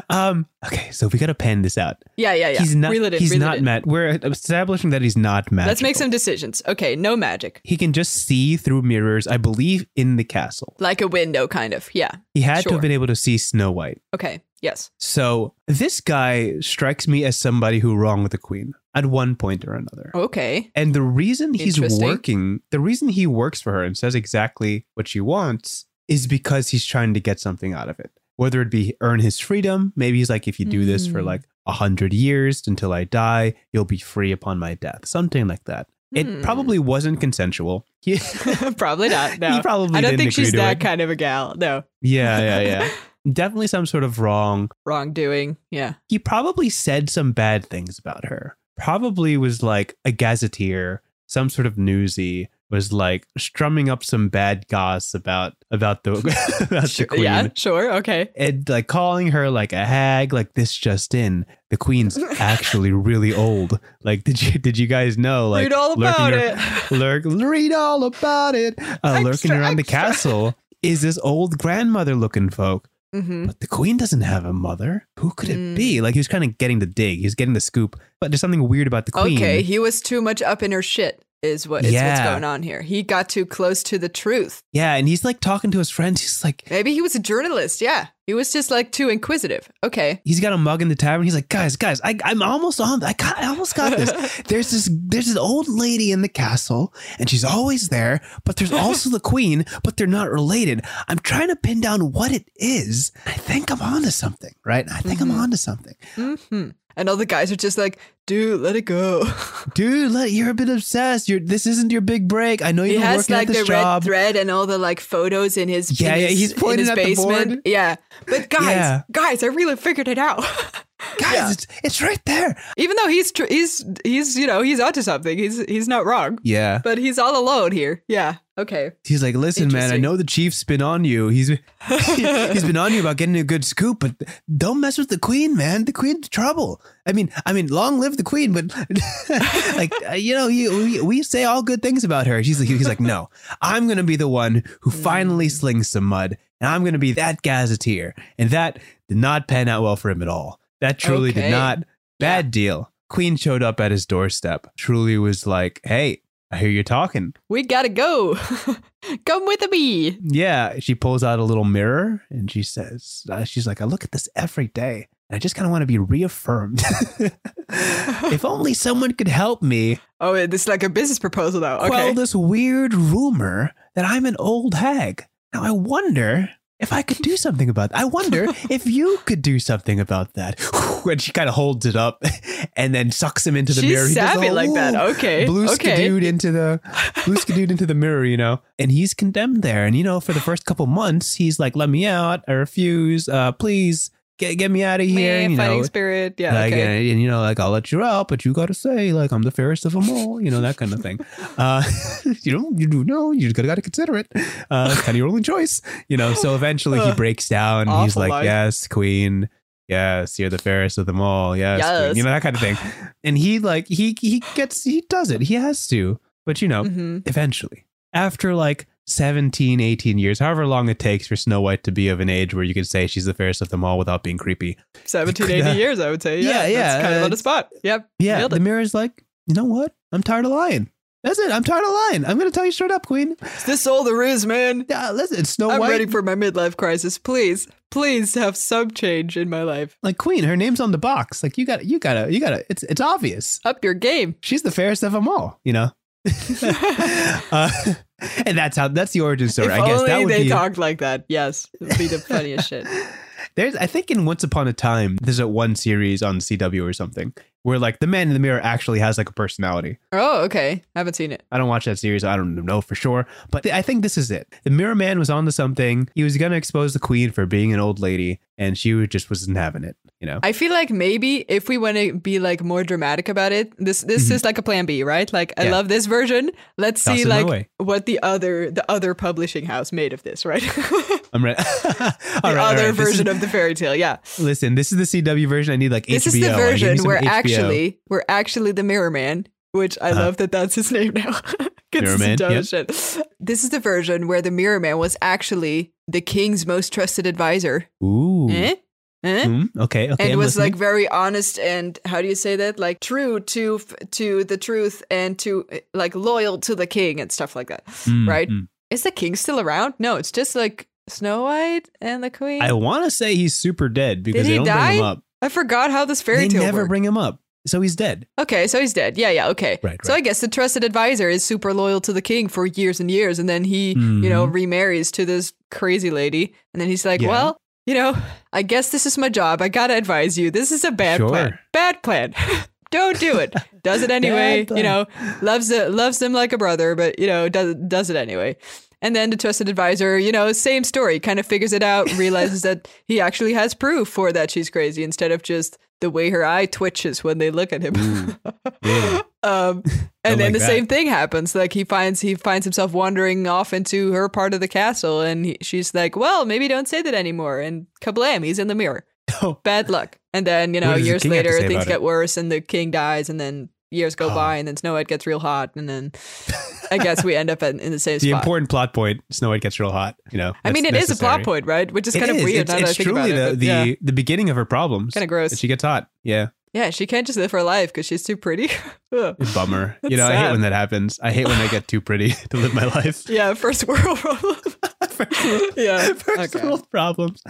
um, okay, so we got to pan this out. Yeah, yeah, yeah. He's not. It he's not mad. We're establishing that he's not magical. Let's make some decisions. Okay, no magic, He can just see through mirrors. I believe in the castle. like a window, kind of. Yeah. He had to have been able to see Snow White. Okay. Yes. So this guy strikes me as somebody who wronged the queen at one point or another. Okay. And the reason he's working, the reason he works for her and says exactly what she wants is because he's trying to get something out of it. Whether it be earn his freedom, maybe he's like, if you do this for Hmm. like a hundred years until I die, you'll be free upon my death. Something like that. It Hmm. probably wasn't consensual. He, probably not. No. he probably I don't think she's that it. kind of a gal. No. Yeah, yeah, yeah. Definitely some sort of wrong. Wrongdoing. Yeah. He probably said some bad things about her. Probably was like a gazetteer, some sort of newsy, was like strumming up some bad goss about about the about Sure- the queen. Yeah. Sure. Okay. And like calling her like a hag, like this just in. The queen's actually really old. Like, did you did you guys know? Like, Read all lurking about it. lurk, read all about it. Uh, lurking Extra, around the castle is this old grandmother looking folk. Hmm But the queen doesn't have a mother. Who could it Mm. be? Like he was kind of getting the dig. He was getting the scoop. But there's something weird about the queen. Okay. He was too much up in her shit. Is what is what's going on here. He got too close to the truth. Yeah, and he's like talking to his friends. He's like, Maybe he was a journalist. Yeah, he was just like too inquisitive. Okay, he's got a mug in the tavern. He's like, guys, guys, I, I'm almost on. I got, I almost got this. There's this, there's this old lady in the castle, and she's always there. But there's also the queen, but they're not related. I'm trying to pin down what it is. I think I'm onto something, right? I think Mhm. I'm onto something, hmm and all the guys are just like, dude, let it go. dude. Let, you're a bit obsessed. You're, this isn't your big break. I know you're has working like at the this red thread and all the like photos in his Yeah, in yeah, his- he's pointing in his at the basement. board. Yeah, but guys, Yeah. guys, I really figured it out. Guys, Yeah. it's, it's right there. Even though he's tr- he's he's you know he's onto something. He's he's not wrong, Yeah. but he's all alone here. Yeah. Okay. He's like, listen, man, I know the chief's been on you. He's he's been on you about getting a good scoop, but don't mess with the queen, man. The queen's trouble. I mean, I mean, long live the queen, but like, uh, you know, you, we, we say all good things about her. She's like, he's like, no, I'm gonna be the one who finally slings some mud, and I'm gonna be that gazetteer, and that did not pan out well for him at all. That truly Okay. did not. Bad deal. Queen showed up at his doorstep. Truly was like, hey, I hear you talking. We gotta go. Come with me. Yeah, she pulls out a little mirror and she says, uh, "She's like, I look at this every day, and I just kind of want to be reaffirmed. if only someone could help me Oh, this is like a business proposal now. Okay. quell this weird rumor that I'm an old hag. Now I wonder." If I could do something about that, I wonder if you could do something about that. And she kind of holds it up and then sucks him into the She's mirror. He does savvy like that. Okay. blue okay. into the blue skidooed into the mirror, you know. And he's condemned there. And you know, for the first couple months, he's like, "Let me out. I refuse. Uh, please get get me out of here." Meh, and, you fighting know, spirit. Yeah. like, okay. and, and, you know, like I'll let you out, but you got to say like I'm the fairest of them all, you know that kind of thing. Uh, you know, you do know you gotta gotta consider it. Uh, it's kind of your only choice, you know. So eventually he breaks down. and He's like, life. "Yes, queen." Yes, you're the fairest of them all. Yes, Yes. you know that kind of thing. And he like he he gets he does it. He has to, but you know, hmm eventually after like 17 18 years however long it takes for snow white to be of an age where you can say she's the fairest of them all without being creepy 17, could, 80 uh, years, I would say. yeah, Yeah. yeah, That's kind of on the spot. Yep. yeah the mirror's like you know what i'm tired of lying that's it i'm tired of lying i'm gonna tell you straight up queen Is this all there is, man? yeah listen it's snow I'm white ready for my midlife crisis. Please, please have some change in my life. like queen her name's on the box like you gotta you gotta you gotta it's it's obvious Up your game. she's the fairest of them all you know uh, and that's how that's the origin story if i guess only that would they be talked like that. Yes, it would be the funniest shit. There's, I think, in Once Upon a Time, there's a one series on CW or something where like the man in the mirror actually has like a personality. Oh, okay. I haven't seen it. I don't watch that series. I don't know for sure, but I think this is it. The Mirror Man was onto something. He was gonna expose the Queen for being an old lady, and she just wasn't having it. You know? I feel like maybe if we want to be like more dramatic about it, this this Mhm. is like a plan B, right? Like I Yeah. love this version. Let's Toss see like what the other the other publishing house made of this, right? I'm ready. the other version of the fairy tale. Yeah. Listen, this is the CW version. I need like This HBO. is the I version where HBO. actually we're actually the Mirror Man, which I Uh-huh. love that that's his name now Mirror Man, yep. This is the version where the Mirror Man was actually the king's most trusted advisor. Ooh. Eh? Eh? Hmm, okay. Okay. and I'm was listening. like very honest and how do you say that like true to to the truth and to like loyal to the king and stuff like that Mm, right? mm. is the king still around no it's just like snow white and the queen I want to say he's super dead because he they don't bring him up. I forgot how this fairy They tale never worked. bring him up, so he's dead. okay so he's dead yeah yeah okay Right, so i guess the trusted advisor is super loyal to the king for years and years and then he you know remarries to this crazy lady and then he's like Mm-hmm. Yeah. well you know i guess this is my job. I gotta advise you. This is a bad Sure. plan bad plan. Don't do it. Does it anyway you know. Loves it loves them like a brother but you know does does it anyway. And then the trusted advisor you know same story kind of figures it out realizes that he actually has proof for that she's crazy instead of just the way her eye twitches when they look at him really? um I and then the that. same thing happens like he finds he finds himself wandering off into her part of the castle and he, she's like well maybe don't say that anymore and kablam he's in the mirror Oh. bad luck and then you know What does the years king have to later things get it? worse and the king dies and then years go Oh. by and then snow white gets real hot and then i guess we end up in, in the same the spot important plot point: Snow White gets real hot. You know, i mean it that's is a plot point right which is It kind of weird It's, now that i it's think truly about the it the, yeah the beginning of her problems. kind of gross she gets hot. Yeah, Yeah, she can't just live her life because she's too pretty. Bummer. you That's know, I hate when that happens. I hate when I get too pretty to live my life. yeah, first world problem. yeah. First okay. world problems.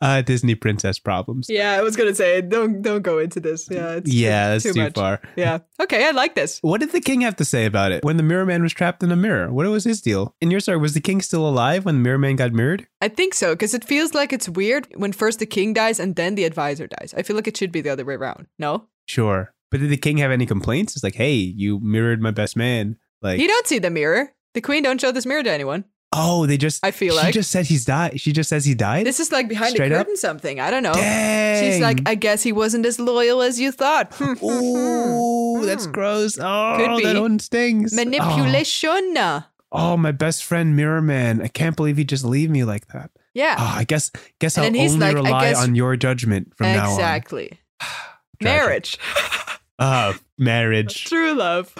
Uh, Disney princess problems. Yeah, I was gonna say don't don't go into this. Yeah, it's too- Yeah, that's too, much. far. Yeah. Okay, I like this. What did the king have to say about it when the mirror man was trapped in a mirror? What was his deal? In your story, was the king still alive when the mirror man got mirrored? I think so because it feels like it's weird when first the king dies and then the advisor dies. I feel like it should be the other way around. No, Sure. But did the king have any complaints? It's like, hey, you mirrored my best man. Like, you don't see the mirror. The queen don't show this mirror to anyone. Oh, they just. I feel she like she just said he's died. She just says he died. this is like behind Straight the up? curtain something. I don't know. Dang. She's like, I guess he wasn't as loyal as you thought. Ooh, that's Hmm. gross. Oh, Could be. that one stings. Oh. Manipulation. Oh, my best friend Mirror Man. I can't believe he just leave me like that. Yeah, Oh, I guess guess And I'll only like, rely guess- on your judgment from now on. exactly. Marriage, Oh, marriage. true love.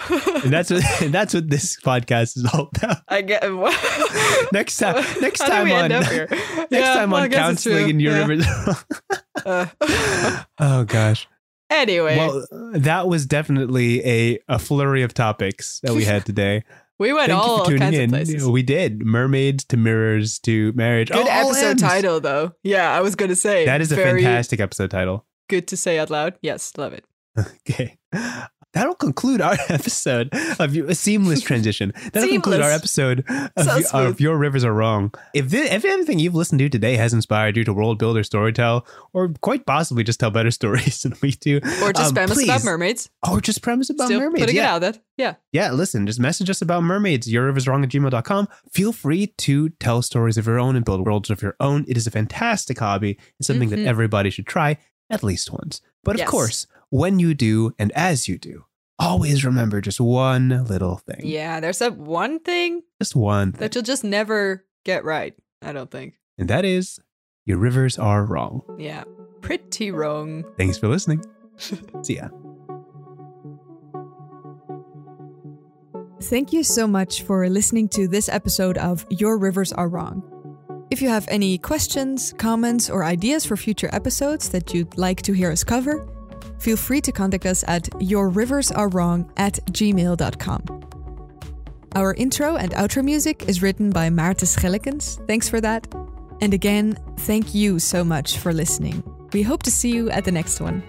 and that's what and that's what this podcast is all about. I get. Next time, next time on end up here? next Yeah, time well, on counseling in your Yeah. rivers. Uh, oh gosh. anyway, Well, that was definitely a a flurry of topics that we had today. we went Thank all tuning kinds in. of places. We did mermaids to mirrors to marriage. Good Oh, all episode ends. title, though. Yeah, I was gonna say That is a fantastic episode title. Good to say out loud. Yes, love it. Okay. That'll conclude our episode of a seamless transition. That'll conclude our episode of, So you- of Your Rivers Are Wrong. If, this, if anything you've listened to today has inspired you to world build or storytell, or quite possibly just tell better stories than we do, Or just um, spam us about mermaids. or just premise about Still mermaids. putting yeah. it out there. Yeah. Yeah, listen, just message us about mermaids, yourriverswrong at gmail.com. Feel free to tell stories of your own and build worlds of your own. It is a fantastic hobby and something Mhm. that everybody should try at least once. But of course, when you do and as you do, always remember just one little thing. Yeah, there's that one thing Just one thing. that you'll just never get right. I don't think. And that is your rivers are wrong. Yeah. Pretty wrong. Thanks for listening. See ya. Thank you so much for listening to this episode of Your Rivers Are Wrong. If you have any questions, comments, or ideas for future episodes that you'd like to hear us cover, feel free to contact us at yourriversarewrong at gmail.com. Our intro and outro music is written by Maarten Schellekens. Thanks for that. And again, thank you so much for listening. We hope to see you at the next one.